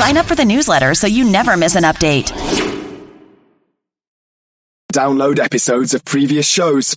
Sign up for the newsletter so you never miss an update. Download episodes of previous shows.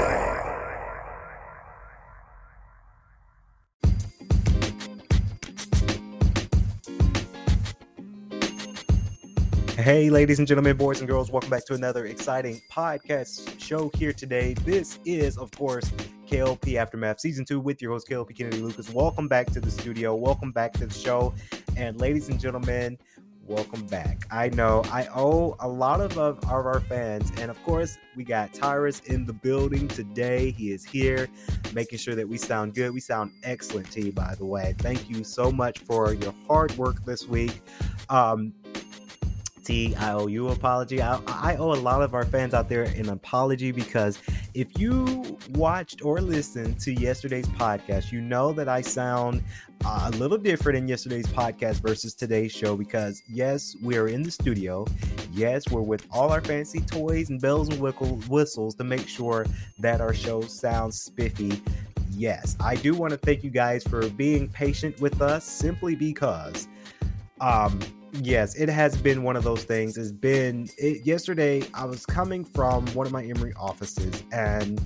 Hey, ladies and gentlemen, boys and girls, welcome back to another exciting podcast show here today. This is, of course, KLP Aftermath Season 2 with your host, KLP Kennedy Lucas. Welcome back to the studio. Welcome back to the show. And, ladies and gentlemen, welcome back. I know I owe a lot of, of, of our fans, and of course, we got Tyrus in the building today. He is here making sure that we sound good. We sound excellent to you, by the way. Thank you so much for your hard work this week. Um, T, I owe you an apology. I, I owe a lot of our fans out there an apology because if you watched or listened to yesterday's podcast, you know that I sound uh, a little different in yesterday's podcast versus today's show because, yes, we are in the studio. Yes, we're with all our fancy toys and bells and whistles to make sure that our show sounds spiffy. Yes, I do want to thank you guys for being patient with us simply because. Um, yes, it has been one of those things. It's been it, yesterday. I was coming from one of my Emory offices, and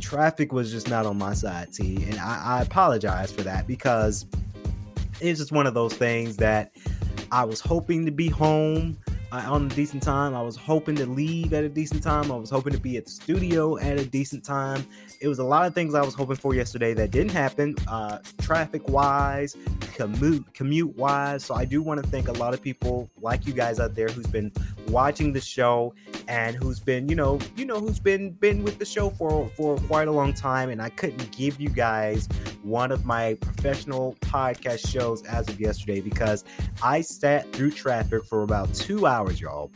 traffic was just not on my side, T. And I, I apologize for that because it's just one of those things that I was hoping to be home on a decent time. I was hoping to leave at a decent time. I was hoping to be at the studio at a decent time. It was a lot of things I was hoping for yesterday that didn't happen, uh, traffic wise, commute commute wise. So I do want to thank a lot of people like you guys out there who's been watching the show and who's been, you know, you know, who's been been with the show for for quite a long time. And I couldn't give you guys one of my professional podcast shows as of yesterday because I sat through traffic for about two hours, y'all.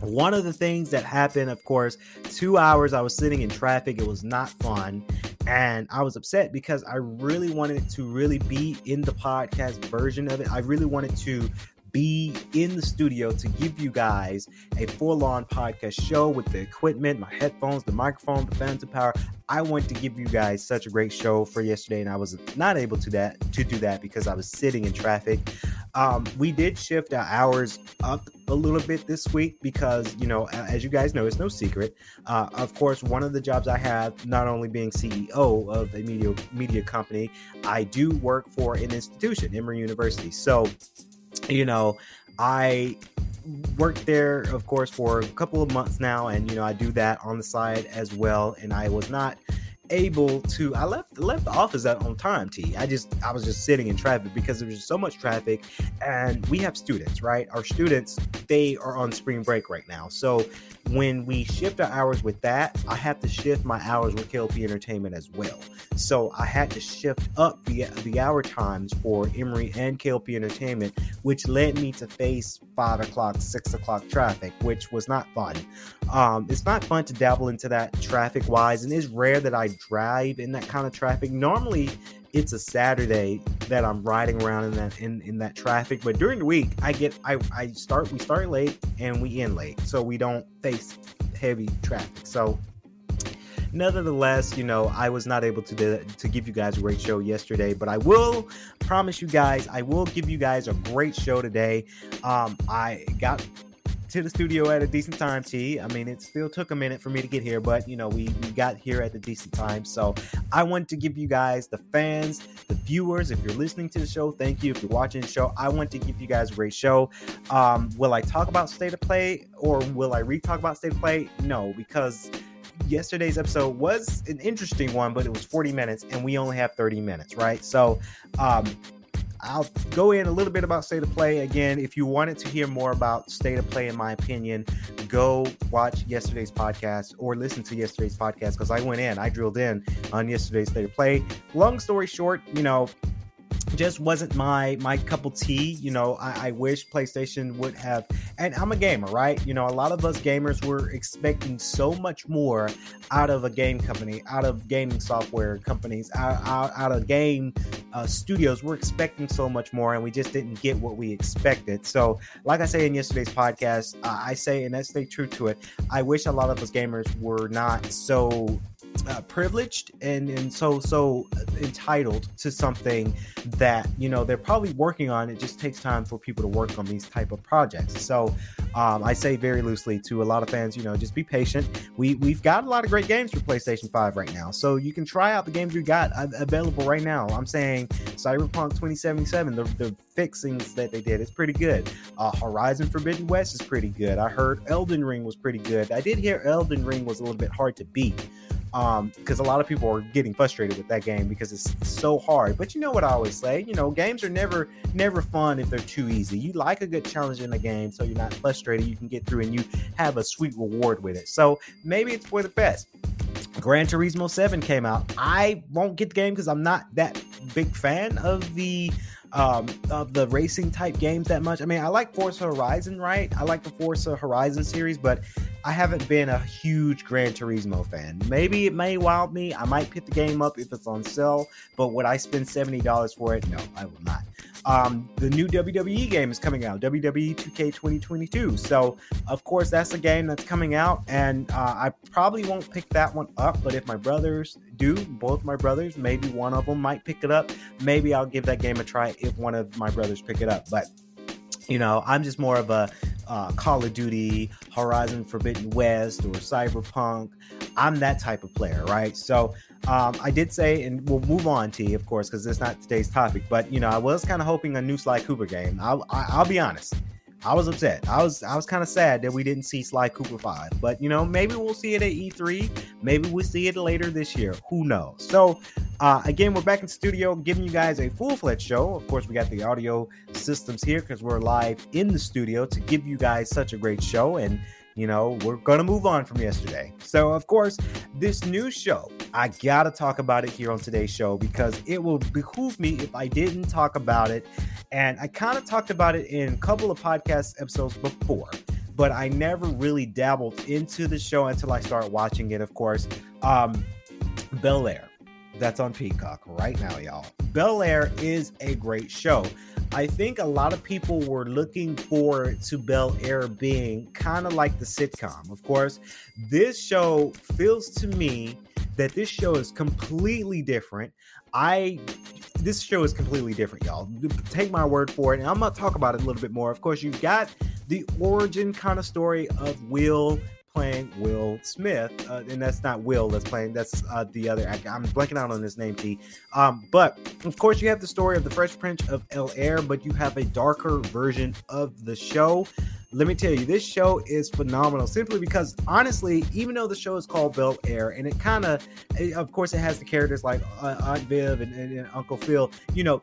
One of the things that happened, of course, two hours I was sitting in traffic. It was not fun. And I was upset because I really wanted to really be in the podcast version of it. I really wanted to be in the studio to give you guys a full on podcast show with the equipment, my headphones, the microphone, the phantom power. I want to give you guys such a great show for yesterday, and I was not able to that to do that because I was sitting in traffic. Um, we did shift our hours up a little bit this week because you know, as you guys know, it's no secret. Uh, of course, one of the jobs I have, not only being CEO of a media media company, I do work for an institution, Emory University. So you know, I worked there, of course, for a couple of months now, and you know, I do that on the side as well. And I was not able to i left left the office at on time t i just i was just sitting in traffic because there was so much traffic and we have students right our students they are on spring break right now so when we shift our hours with that i have to shift my hours with klp entertainment as well so i had to shift up the the hour times for emory and klp entertainment which led me to face five o'clock six o'clock traffic which was not fun um it's not fun to dabble into that traffic wise and it's rare that i drive in that kind of traffic. Normally, it's a Saturday that I'm riding around in that in, in that traffic, but during the week, I get I I start we start late and we end late, so we don't face heavy traffic. So nevertheless, you know, I was not able to to give you guys a great show yesterday, but I will promise you guys, I will give you guys a great show today. Um, I got to the studio at a decent time, T. I mean, it still took a minute for me to get here, but you know, we, we got here at a decent time. So I want to give you guys, the fans, the viewers, if you're listening to the show, thank you. If you're watching the show, I want to give you guys a great show. Um, will I talk about state of play or will I re talk about state of play? No, because yesterday's episode was an interesting one, but it was 40 minutes and we only have 30 minutes, right? So, um, I'll go in a little bit about state of play again. If you wanted to hear more about state of play, in my opinion, go watch yesterday's podcast or listen to yesterday's podcast because I went in, I drilled in on yesterday's state of play. Long story short, you know, just wasn't my my cup of tea. You know, I, I, wish PlayStation would have. And I'm a gamer, right? You know, a lot of us gamers were expecting so much more out of a game company, out of gaming software companies, out out, out of game uh, studios. We're expecting so much more, and we just didn't get what we expected. So, like I say in yesterday's podcast, uh, I say, and I stay true to it. I wish a lot of us gamers were not so uh, privileged and and so so entitled to something that you know they're probably working on. It just takes time for people to work on these type of projects. So um, I say very loosely to a lot of fans, you know, just be patient. We we've got a lot of great games for PlayStation Five right now, so you can try out the games we got available right now. I'm saying Cyberpunk 2077, the the fixings that they did is pretty good. Uh, Horizon Forbidden West is pretty good. I heard Elden Ring was pretty good. I did hear Elden Ring was a little bit hard to beat um because a lot of people are getting frustrated with that game because it's so hard but you know what i always say you know games are never never fun if they're too easy you like a good challenge in a game so you're not frustrated you can get through and you have a sweet reward with it so maybe it's for the best Gran Turismo 7 came out. I won't get the game because I'm not that big fan of the um, of the racing type games that much. I mean, I like Forza Horizon, right? I like the Forza Horizon series, but I haven't been a huge Gran Turismo fan. Maybe it may wow me. I might pick the game up if it's on sale, but would I spend $70 for it? No, I will not. Um, the new WWE game is coming out, WWE 2K 2022. So, of course, that's a game that's coming out, and uh, I probably won't pick that one up. But if my brothers do, both my brothers, maybe one of them might pick it up. Maybe I'll give that game a try if one of my brothers pick it up. But you know, I'm just more of a uh, Call of Duty, Horizon Forbidden West, or Cyberpunk. I'm that type of player, right? So um, I did say, and we'll move on to, of course, because it's not today's topic. But you know, I was kind of hoping a new Sly Cooper game. I'll, I, will be honest. I was upset. I was I was kind of sad that we didn't see Sly Cooper 5. But you know, maybe we'll see it at E3. Maybe we'll see it later this year. Who knows? So uh, again, we're back in studio giving you guys a full-fledged show. Of course, we got the audio systems here because we're live in the studio to give you guys such a great show. And you know, we're going to move on from yesterday. So, of course, this new show, I got to talk about it here on today's show because it will behoove me if I didn't talk about it. And I kind of talked about it in a couple of podcast episodes before, but I never really dabbled into the show until I started watching it, of course. Um, Bel Air. That's on Peacock right now, y'all. Bel Air is a great show. I think a lot of people were looking forward to Bel Air being kind of like the sitcom. Of course, this show feels to me that this show is completely different. I this show is completely different, y'all. Take my word for it, and I'm gonna talk about it a little bit more. Of course, you've got the origin kind of story of Will playing Will Smith, uh, and that's not Will that's playing. That's uh, the other actor. I'm blanking out on his name, T. Um, but of course, you have the story of the Fresh Prince of Bel Air, but you have a darker version of the show. Let me tell you, this show is phenomenal. Simply because, honestly, even though the show is called Bel Air, and it kind of, of course, it has the characters like uh, Aunt Viv and, and, and Uncle Phil. You know,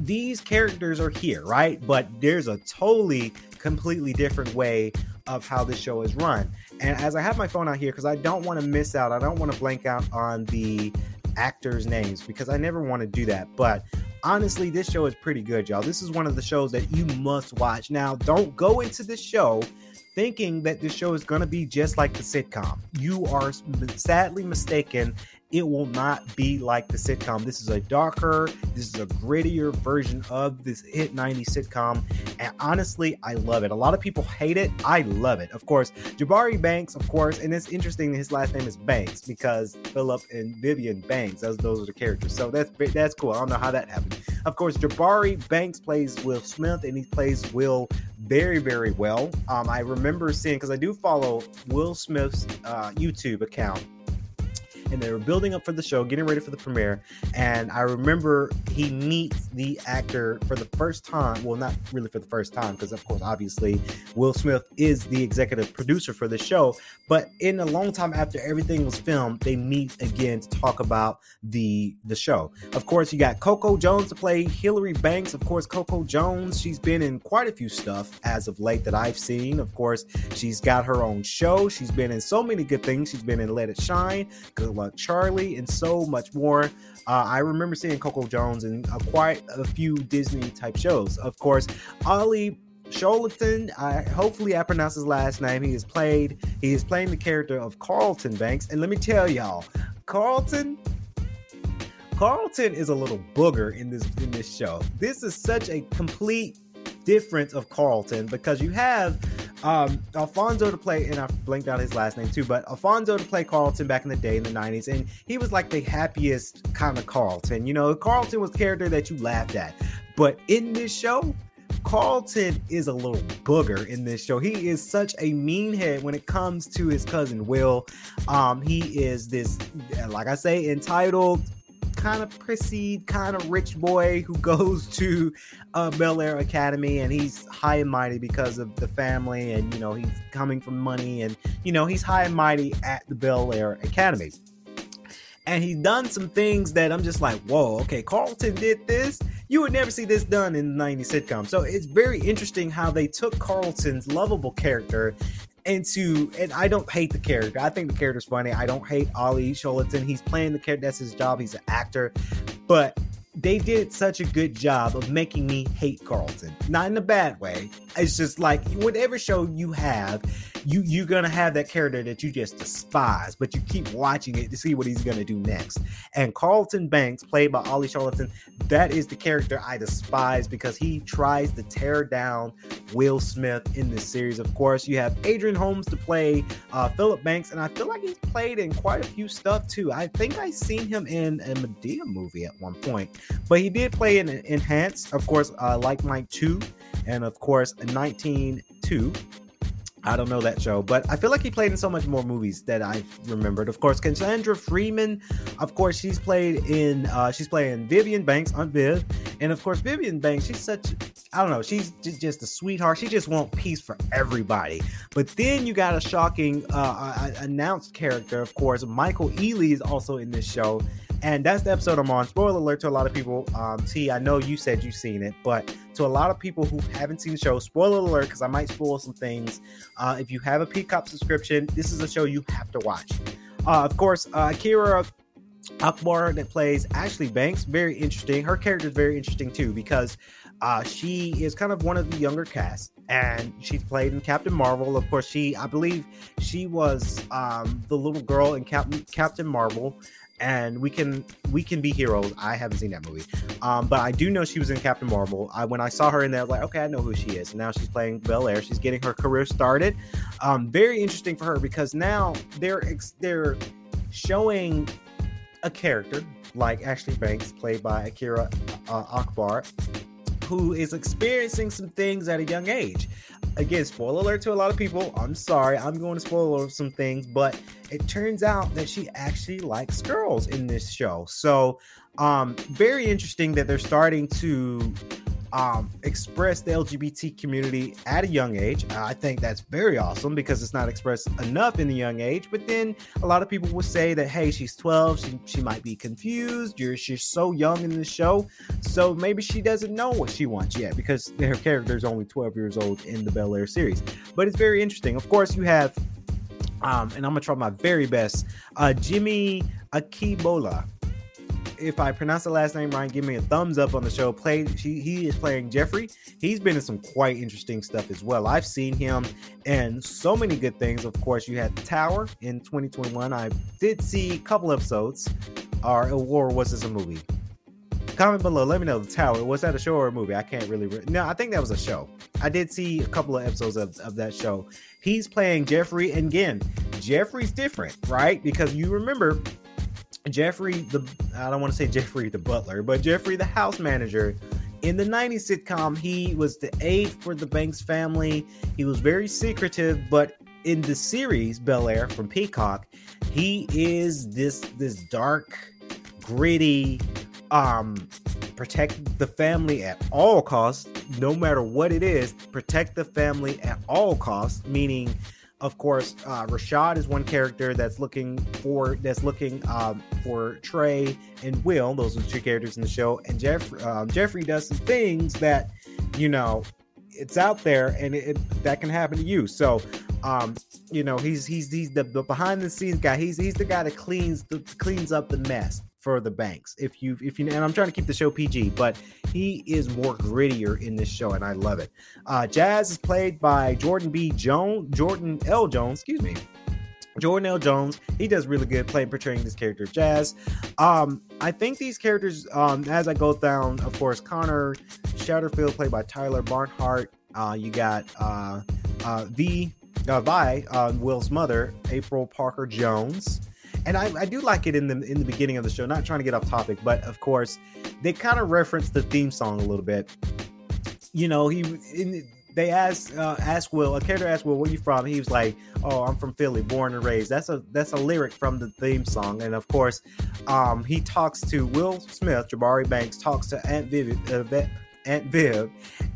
these characters are here, right? But there's a totally completely different way of how this show is run. And as I have my phone out here, because I don't want to miss out, I don't want to blank out on the actors' names because I never want to do that. But honestly, this show is pretty good, y'all. This is one of the shows that you must watch. Now, don't go into this show thinking that this show is going to be just like the sitcom. You are sadly mistaken it will not be like the sitcom. This is a darker, this is a grittier version of this hit 90s sitcom. And honestly, I love it. A lot of people hate it. I love it. Of course, Jabari Banks, of course, and it's interesting that his last name is Banks because Philip and Vivian Banks, as those are the characters. So that's that's cool. I don't know how that happened. Of course, Jabari Banks plays Will Smith and he plays Will very, very well. Um, I remember seeing because I do follow Will Smith's uh, YouTube account and they were building up for the show, getting ready for the premiere. And I remember he meets the actor for the first time. Well, not really for the first time, because of course, obviously, Will Smith is the executive producer for the show. But in a long time after everything was filmed, they meet again to talk about the the show. Of course, you got Coco Jones to play Hillary Banks. Of course, Coco Jones, she's been in quite a few stuff as of late that I've seen. Of course, she's got her own show. She's been in so many good things. She's been in Let It Shine Luck Charlie, and so much more. Uh, I remember seeing Coco Jones and uh, quite a few Disney type shows. Of course, Olly Sholotan, I hopefully I pronounce his last name. He is played, he is playing the character of Carlton Banks. And let me tell y'all, Carlton, Carlton is a little booger in this in this show. This is such a complete difference of Carlton because you have um, Alfonso to play, and I blinked out his last name too, but Alfonso to play Carlton back in the day in the 90s, and he was like the happiest kind of Carlton. You know, Carlton was character that you laughed at. But in this show, Carlton is a little booger in this show. He is such a meanhead when it comes to his cousin Will. Um, he is this, like I say, entitled kind of prissy, kind of rich boy who goes to uh, Bel Air Academy and he's high and mighty because of the family and, you know, he's coming from money and, you know, he's high and mighty at the Bel Air Academy. And he's done some things that I'm just like, whoa, okay, Carlton did this. You would never see this done in the 90s sitcom. So it's very interesting how they took Carlton's lovable character into and I don't hate the character. I think the character's funny. I don't hate Olly Sholotan. He's playing the character. That's his job. He's an actor. But they did such a good job of making me hate Carlton. Not in a bad way. It's just like whatever show you have, you you're gonna have that character that you just despise, but you keep watching it to see what he's gonna do next. And Carlton Banks, played by Ollie Charlton, that is the character I despise because he tries to tear down Will Smith in this series. Of course, you have Adrian Holmes to play uh, Philip Banks, and I feel like he's played in quite a few stuff too. I think I seen him in a Madea movie at one point, but he did play in Enhanced, of course, uh, like Mike 2, and of course, 19-2. I don't know that show, but I feel like he played in so much more movies that I've remembered. Of course, Cassandra Freeman, of course, she's played in uh she's playing Vivian Banks, Aunt Viv, and of course, Vivian Banks, she's such I don't know, she's just a sweetheart. She just wants peace for everybody. But then you got a shocking uh, announced character, of course. Michael Ealy is also in this show, and that's the episode I'm on. Spoiler alert to a lot of people. Um, T, I know you said you've seen it, but to a lot of people who haven't seen the show, spoiler alert, because I might spoil some things. Uh, if you have a Peacock subscription, this is a show you have to watch. Uh, of course, uh, Kira Akbar that plays Ashley Banks, very interesting. Her character is very interesting too because uh, she is kind of one of the younger cast, and she's played in Captain Marvel. Of course, she I believe she was um, the little girl in Captain Captain Marvel, and we can we can be heroes. I haven't seen that movie, um, but I do know she was in Captain Marvel. I, when I saw her in there, I was like, okay, I know who she is. Now she's playing Bel Air. She's getting her career started. Um, very interesting for her because now they're they're showing a character like Ashley Banks, played by Akira uh, Akbar, who is experiencing some things at a young age. Again, spoiler alert to a lot of people. I'm sorry, I'm going to spoil some things, but it turns out that she actually likes girls in this show. So, um, very interesting that they're starting to um, express the LGBT community at a young age. I think that's very awesome because it's not expressed enough in the young age. But then a lot of people will say that, hey, she's 12, she, she might be confused. You're she's so young in the show, so maybe she doesn't know what she wants yet because her character is only 12 years old in the Bel Air series. But it's very interesting. Of course, you have um, and I'm gonna try my very best. Uh, Jimmy Akingbola if I pronounce the last name right, give me a thumbs up on the show. Play she, he is playing Jeffrey. He's been in some quite interesting stuff as well. I've seen him and so many good things. Of course, you had the Tower in 2021. I did see a couple episodes. Or, or was this a movie? Comment below. Let me know. The Tower was that a show or a movie? I can't really. Re- no, I think that was a show. I did see a couple of episodes of, of that show. He's playing Jeffrey, and again, Jeffrey's different, right? Because you remember Jeffrey the I don't want to say Jeffrey the butler, but Jeffrey the house manager. In the 90s sitcom, he was the aide for the Banks family. He was very secretive, but in the series Bel Air from Peacock, he is this this dark, gritty, um, protect the family at all costs, no matter what it is. Protect the family at all costs, meaning of course, uh, Rashad is one character that's looking for that's looking um, for Trey and Will. Those are two characters in the show. And Jeff um, Jeffrey does some things that you know it's out there, and it, it, that can happen to you. So Um, you know, he's he's he's the, the behind the scenes guy. He's he's the guy that cleans the cleans up the mess for the banks. If you if you and I'm trying to keep the show PG, but he is more grittier in this show, and I love it. Uh, Jazz is played by Jordan B. Jones, Jordan L. Jones, excuse me. Jordan L. Jones, he does really good playing portraying this character of Jazz. Um, I think these characters, um, as I go down, of course, Connor Shatterfield, played by Tyler Barnhardt. Uh, you got uh, uh, V uh, Vi, uh, Will's mother, April Parker Jones. And I, I do like it in the in the beginning of the show. Not trying to get off topic, but of course, they kind of reference the theme song a little bit. You know, he in, they asked uh, Will, a character asked Will, "Where you from?" He was like, "Oh, I'm from Philly, born and raised." That's a that's a lyric from the theme song, and of course, um, he talks to Will Smith, Jabari Banks talks to Aunt Viv, uh, Aunt Viv,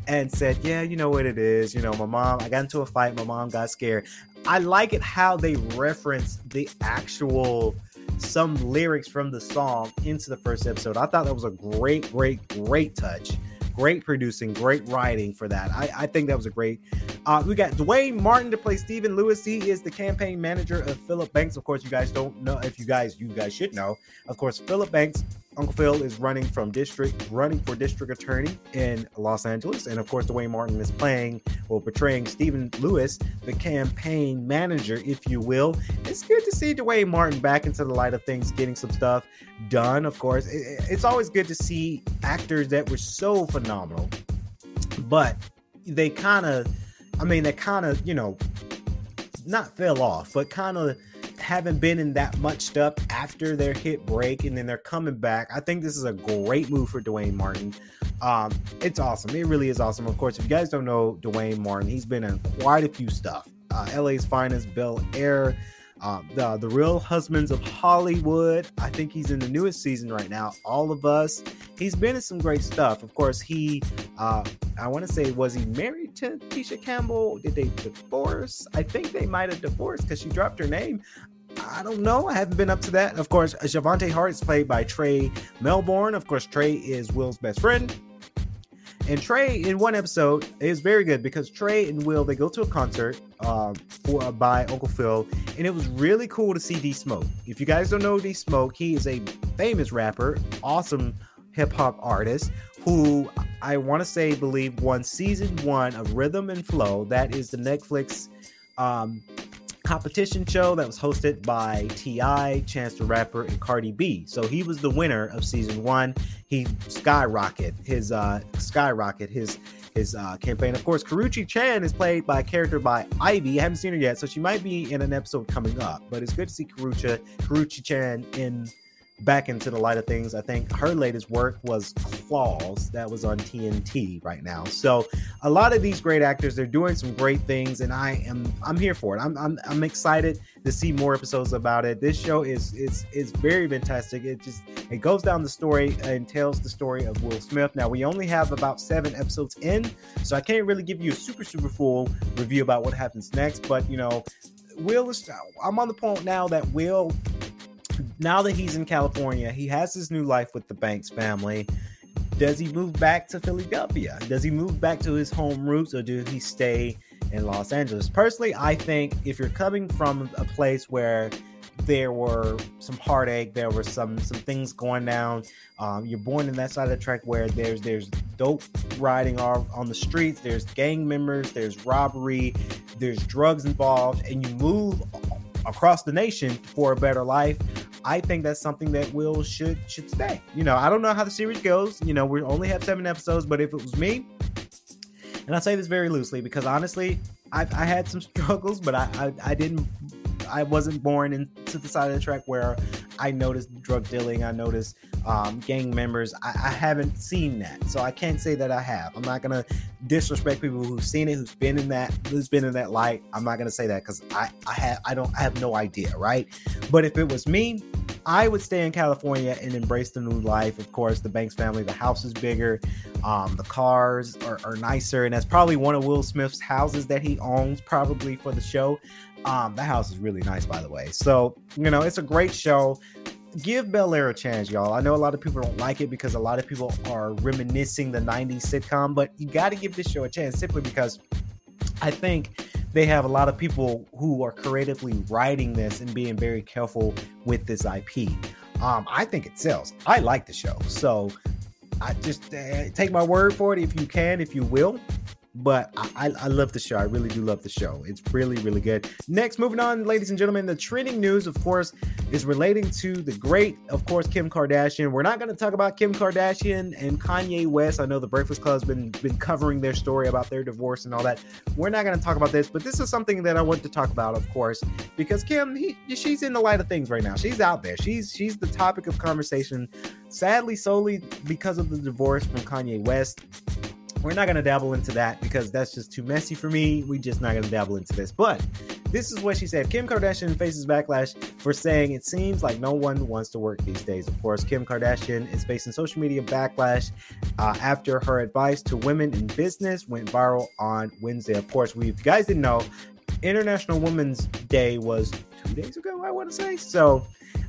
and said, "Yeah, you know what it is. You know, my mom. I got into a fight. My mom got scared." I like it how they reference the actual some lyrics from the song into the first episode. I thought that was a great, great, great touch. Great producing, great writing for that. I, I think that was a great. Uh, we got Duane Martin to play Stephen Lewis. He is the campaign manager of Philip Banks. Of course, you guys don't know. If you guys, you guys should know. Of course, Philip Banks Uncle Phil is running from district, running for district attorney in Los Angeles, and of course, Duane Martin is playing or portraying Stephen Lewis, the campaign manager, if you will. It's good to see Duane Martin back into the light of things, getting some stuff done. Of course, it's always good to see actors that were so phenomenal, but they kind of, I mean, they kind of, you know, not fell off, but kind of haven't been in that much stuff after their hit break and then they're coming back. I think this is a great move for Duane Martin. Um, it's awesome. It really is awesome. Of course, if you guys don't know Duane Martin, he's been in quite a few stuff. Uh, LA's finest, Bel Air, uh, the the Real Husbands of Hollywood. I think he's in the newest season right now. All of Us. He's been in some great stuff. Of course, he. Uh, I want to say, was he married to Tisha Campbell? Did they divorce? I think they might have divorced because she dropped her name. I don't know. I haven't been up to that. Of course, Javante Hart is played by Trey Melbourne. Of course, Trey is Will's best friend. And Trey, in one episode, is very good because Trey and Will they go to a concert uh, for by Uncle Phil, and it was really cool to see D Smoke. If you guys don't know D Smoke, he is a famous rapper, awesome hip hop artist who I want to say believe won season one of Rhythm and Flow. That is the Netflix um, competition show that was hosted by T.I., Chance the Rapper, and Cardi B. So he was the winner of season one. He skyrocket his uh skyrocket his his uh, campaign. Of course, Karrueche Chan is played by a character by Ivy. I haven't seen her yet, so she might be in an episode coming up. But it's good to see Karrueche Karuchi Chan in back into the light of things. I think her latest work was Claws, that was on TNT right now. So a lot of these great actors, they're doing some great things, and I am I'm here for it. I'm I'm, I'm excited to see more episodes about it. This show is is is very fantastic. It just it goes down the story and tells the story of Will Smith. Now we only have about seven episodes in, so I can't really give you a super super full review about what happens next. But you know, Will is I'm on the point now that Will now that he's in California, he has his new life with the Banks family. Does he move back to Philadelphia? Does he move back to his home roots or do he stay in Los Angeles? Personally, I think if you're coming from a place where there were some heartache, there were some some things going down. Um, you're born in that side of the track where there's there's dope riding on, on the streets, there's gang members, there's robbery, there's drugs involved, and you move across the nation for a better life. I think that's something that Will should should stay. You know, I don't know how the series goes. You know, we only have seven episodes, but if it was me, and I say this very loosely because honestly, I, I had some struggles, but I, I, I didn't I wasn't born into the side of the track where I noticed drug dealing, I noticed um, gang members. I, I, haven't seen that, so I can't say that I have. I'm not gonna disrespect people who've seen it, who's been in that, who's been in that light. I'm not gonna say that because I, I have, I don't, I have no idea, right? But if it was me, I would stay in California and embrace the new life. Of course, the Banks family, the house is bigger, um, the cars are, are nicer, and that's probably one of Will Smith's houses that he owns, probably for the show. Um, the house is really nice, by the way. So, you know, it's a great show. Give Bel Air a chance, y'all. I know a lot of people don't like it because a lot of people are reminiscing the 90s sitcom, but you got to give this show a chance simply because I think they have a lot of people who are creatively writing this and being very careful with this IP. Um, I think it sells. I like the show, so I just uh, take my word for it if you can, if you will but I, I, love the show. I really do love the show. It's really, really good. Next, moving on, ladies and gentlemen, the trending news, of course, is relating to the great, of course, Kim Kardashian. We're not going to talk about Kim Kardashian and Kanye West. I know the Breakfast Club's been been covering their story about their divorce and all that. We're not going to talk about this, but this is something that I want to talk about, of course, because Kim, he, she's in the light of things right now. She's out there. She's she's the topic of conversation. Sadly, solely because of the divorce from Kanye West we're not going to dabble into that because that's just too messy for me. We're just not going to dabble into this. But this is what she said. Kim Kardashian faces backlash for saying it seems like no one wants to work these days. Of course, Kim Kardashian is facing social media backlash uh, after her advice to women in business went viral on Wednesday. Of course, we, if you guys didn't know, International Women's Day was two days ago, I want to say. So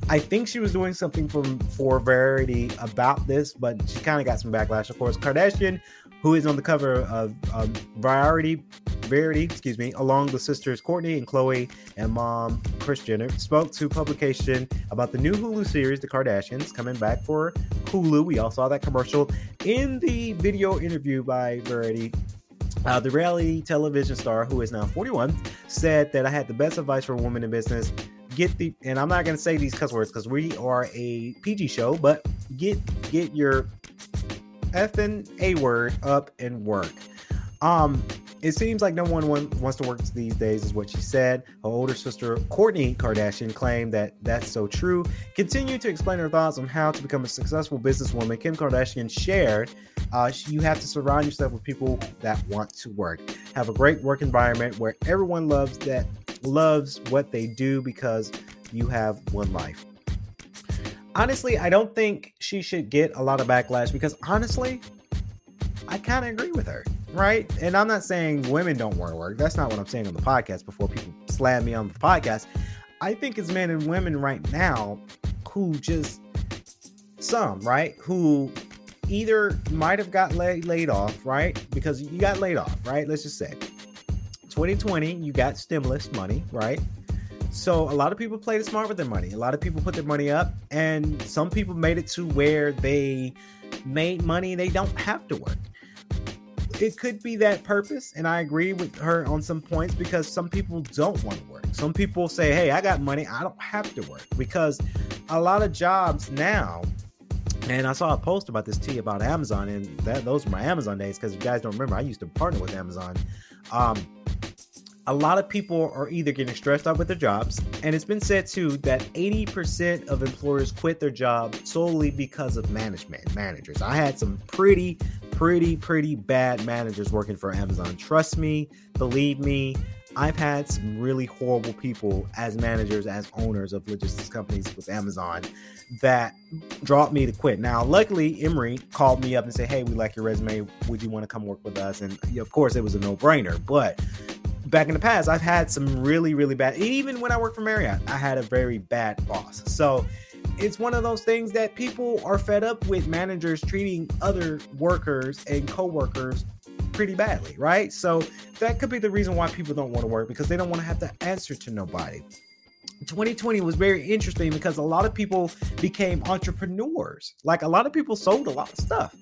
I think she was doing something from for Variety about this, but she kind of got some backlash. Of course, Kardashian who is on the cover of um, Variety, Verity, excuse me, along with sisters Kourtney and Khloé and mom Kris Jenner, spoke to publication about the new Hulu series, The Kardashians, coming back for Hulu. We all saw that commercial in the video interview by Variety. Uh, the reality television star, who is now 41, said that I had the best advice for a woman in business. Get the, and I'm not going to say these cuss words because we are a PG show, but get get your effing a word up and work. Um, it seems like no one wants to work these days, is what she said. Her older sister, Kourtney Kardashian, claimed that that's so true. Continued to explain her thoughts on how to become a successful businesswoman. Kim Kardashian shared, uh, You have to surround yourself with people that want to work. Have a great work environment where everyone loves that, loves what they do because you have one life honestly, I don't think she should get a lot of backlash because honestly, I kind of agree with her, right? And I'm not saying women don't want to work. That's not what I'm saying on the podcast before people slam me on the podcast. I think it's men and women right now who just some, right? Who either might have got laid, laid off, right? Because you got laid off, right? Let's just say 2020, you got stimulus money, right? So a lot of people played it smart with their money. A lot of people put their money up, and some people made it to where they made money they don't have to work. It could be that purpose, and I agree with her on some points because some people don't want to work. Some people say, "Hey, I got money, I don't have to work," because a lot of jobs now and I saw a post about this tea about Amazon, and that those were my Amazon days. Because if you guys don't remember, I used to partner with Amazon. Um, a lot of people are either getting stressed out with their jobs, and it's been said too that 80% of employers quit their job solely because of management managers. I had some pretty, pretty, pretty bad managers working for Amazon. Trust me, believe me, I've had some really horrible people as managers, as owners of logistics companies with Amazon that dropped me to quit. Now, luckily, Emory called me up and said, Hey, we like your resume. Would you want to come work with us? And of course, it was a no brainer. But back in the past, I've had some really, really bad. Even when I worked for Marriott, I had a very bad boss. So it's one of those things that people are fed up with managers treating other workers and coworkers pretty badly, right? So that could be the reason why people don't want to work because they don't want to have to answer to nobody. 2020 was very interesting because a lot of people became entrepreneurs. Like a lot of people sold a lot of stuff.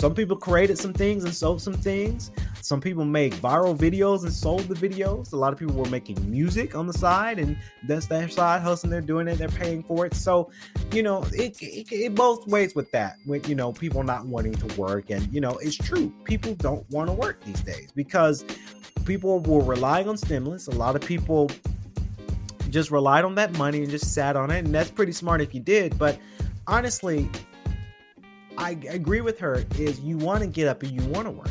Some people created some things and sold some things. Some people make viral videos and sold the videos. A lot of people were making music on the side, and that's their side hustle. They're doing it. They're paying for it. So, you know, it, it, it both ways with that. With you know, people not wanting to work, and you know, it's true. People don't want to work these days because people were relying on stimulus. A lot of people just relied on that money and just sat on it, and that's pretty smart if you did. But honestly, I agree with her. Is you want to get up and you want to work,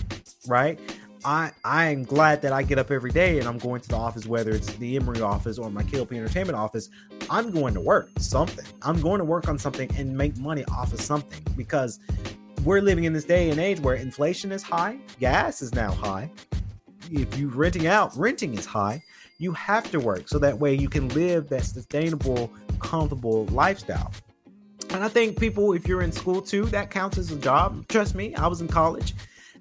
right? I I am glad that I get up every day and I'm going to the office, whether it's the Emory office or my KLP Entertainment office. I'm going to work something. I'm going to work on something and make money off of something because we're living in this day and age where inflation is high, gas is now high. If you're renting out, renting is high. You have to work so that way you can live that sustainable, comfortable lifestyle. And I think people, if you're in school too, that counts as a job. Trust me, I was in college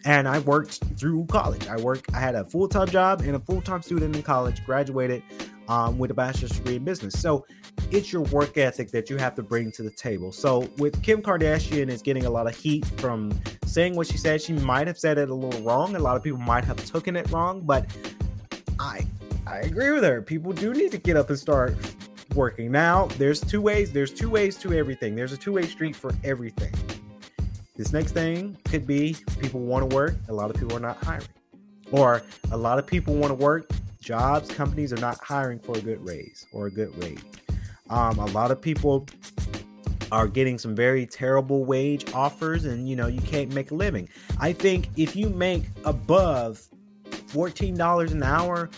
and I worked through college. I work. I had a full time job and a full time student in college. Graduated um, with a bachelor's degree in business. So it's your work ethic that you have to bring to the table. So with Kim Kardashian is getting a lot of heat from saying what she said. She might have said it a little wrong. A lot of people might have taken it wrong, but I I agree with her. People do need to get up and start working. Now, there's two ways. There's two ways to everything. There's a two-way street for everything. This next thing could be people want to work. A lot of people are not hiring, or a lot of people want to work. Jobs, companies are not hiring for a good raise or a good wage. Um, a lot of people are getting some very terrible wage offers, and you know you can't make a living. I think if you make above fourteen dollars an hour,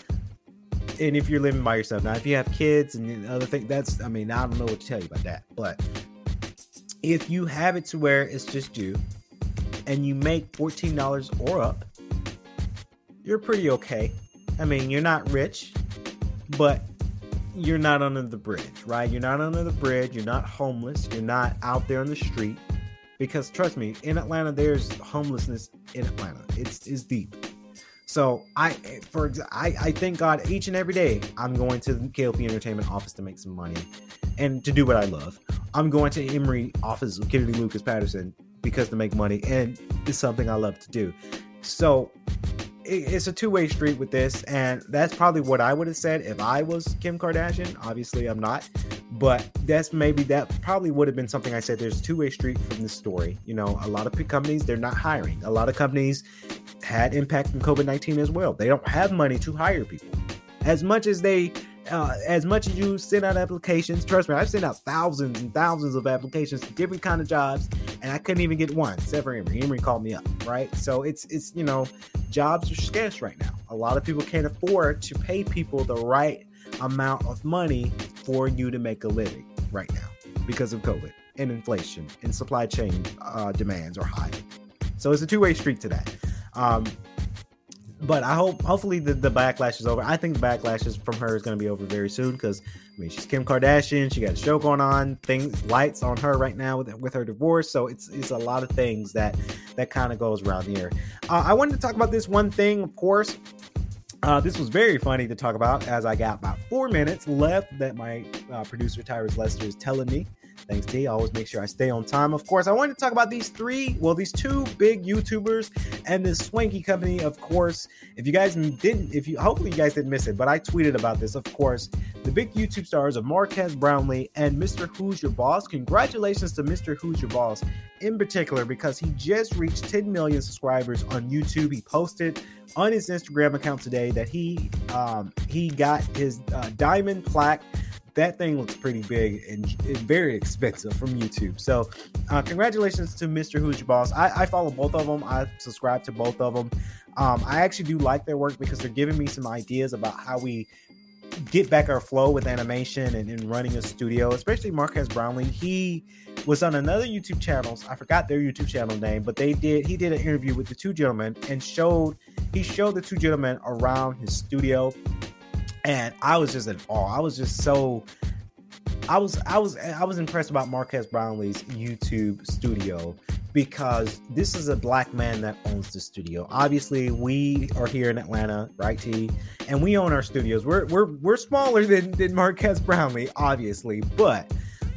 and if you're living by yourself now, if you have kids and other things, that's I mean I don't know what to tell you about that, but if you have it to where it's just you and you make $14 or up, you're pretty okay. I mean, you're not rich, but you're not under the bridge, right? You're not under the bridge, you're not homeless, you're not out there on the street. Because trust me, in Atlanta, there's homelessness in Atlanta. It's it's deep. So I, for I, I thank God each and every day I'm going to the KLP Entertainment office to make some money and to do what I love. I'm going to Emory office with Kennedy Lucas Patterson because to make money and it's something I love to do. So it- it's a two-way street with this and that's probably what I would have said if I was Kim Kardashian. Obviously I'm not, but that's maybe that probably would have been something I said there's a two-way street from this story. You know, a lot of companies they're not hiring. A lot of companies had impact from COVID-19 as well. They don't have money to hire people. As much as they uh, as much as you send out applications, trust me, I've sent out thousands and thousands of applications to different kind of jobs, and I couldn't even get one. Except for Emory. Emory called me up, right? So it's it's you know, jobs are scarce right now. A lot of people can't afford to pay people the right amount of money for you to make a living right now because of COVID and inflation and supply chain uh, demands are high. So it's a two way street to that. Um, but I hope, hopefully, the, the backlash is over. I think the backlash is from her is going to be over very soon because I mean she's Kim Kardashian. She got a show going on. Things lights on her right now with with her divorce. So it's it's a lot of things that that kind of goes around here. Uh, I wanted to talk about this one thing, of course. Uh, this was very funny to talk about as I got about four minutes left that my uh, producer Tyrus Lester is telling me. Thanks. I always make sure I stay on time. Of course, I wanted to talk about these three, well, these two big YouTubers and this swanky company. Of course, if you guys didn't, if you hopefully you guys didn't miss it, but I tweeted about this. Of course, the big YouTube stars of Marques Brownlee and Mr. Who's Your Boss. Congratulations to Mr. Who's Your Boss in particular because he just reached 10 million subscribers on YouTube. He posted on his Instagram account today that he um, he got his uh, diamond plaque. That thing looks pretty big and, very expensive from YouTube. So, uh, congratulations to Mr. Who's Your Boss. I, I follow both of them. I subscribe to both of them. Um, I actually do like their work because they're giving me some ideas about how we get back our flow with animation and, and running a studio, especially Marques Brownlee. He was on another YouTube channel. I forgot their YouTube channel name, but they did he did an interview with the two gentlemen and showed he showed the two gentlemen around his studio. And I was just in awe. I was just so I was I was I was impressed about Marques Brownlee's YouTube studio because this is a black man that owns the studio. Obviously, we are here in Atlanta, right, T? And we own our studios. We're we're we're smaller than, than Marques Brownlee, obviously, but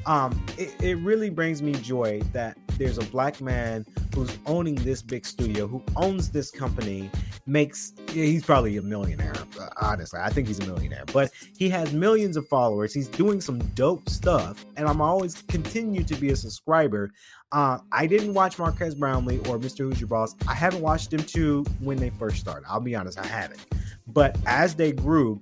um it, it really brings me joy that there's a black man who's owning this big studio, who owns this company, makes he's probably a millionaire, uh, honestly. I think he's a millionaire, but he has millions of followers. He's doing some dope stuff, and I'm always continue to be a subscriber. Uh, I didn't watch Marques Brownlee or Mr. Who's Your Boss. I haven't watched them two when they first started. I'll be honest, I haven't. But as they grew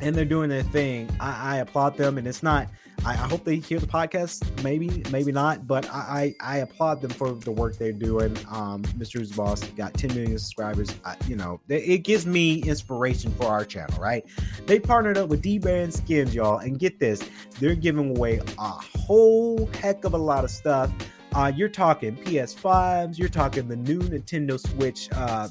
and they're doing their thing, I, I applaud them. And it's not, I, I hope they hear the podcast. Maybe, maybe not, but I, I, I applaud them for the work they're doing. Um, Mr. Who's Boss got 10 million subscribers. I, you know, it, it gives me inspiration for our channel, right? They partnered up with dbrand Skins, y'all. And get this, they're giving away a whole heck of a lot of stuff. Uh, you're talking PS5s, you're talking the new Nintendo Switch uh,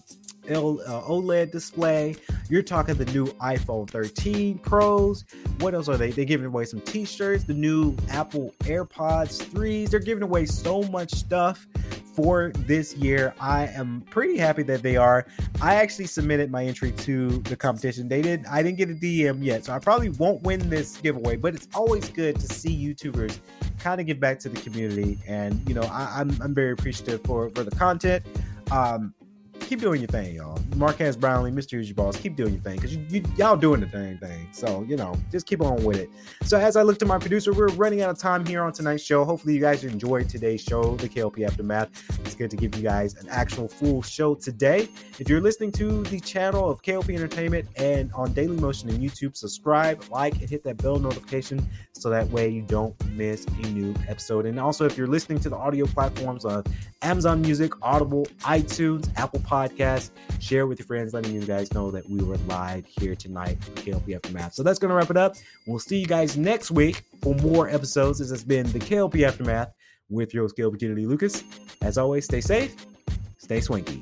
OLED display. You're talking the new iPhone 13 Pros. What else are they? They're giving away some T-shirts, the new Apple AirPods 3s. They're giving away so much stuff for this year. I am pretty happy that they are. I actually submitted my entry to the competition. They didn't. I didn't get a DM yet, so I probably won't win this giveaway. But it's always good to see YouTubers kind of give back to the community, and you know, I, I'm I'm very appreciative for for the content. Um, keep doing your thing, y'all. Marques Brownlee, Mr. Uji Balls, keep doing your thing because you, you, y'all doing the dang thing. So, you know, just keep on with it. So, as I look to my producer, we're running out of time here on tonight's show. Hopefully, you guys enjoyed today's show, the KLP Aftermath. It's good to give you guys an actual full show today. If you're listening to the channel of KLP Entertainment and on Daily Motion and YouTube, subscribe, like, and hit that bell notification so that way you don't miss a new episode. And also, if you're listening to the audio platforms of Amazon Music, Audible, iTunes, Apple Podcasts, share with your friends, letting you guys know that we were live here tonight for KLP Aftermath. So that's going to wrap it up. We'll see you guys next week for more episodes. This has been the KLP Aftermath with your host, KLP Kennedy Lucas. As always, stay safe, stay swanky.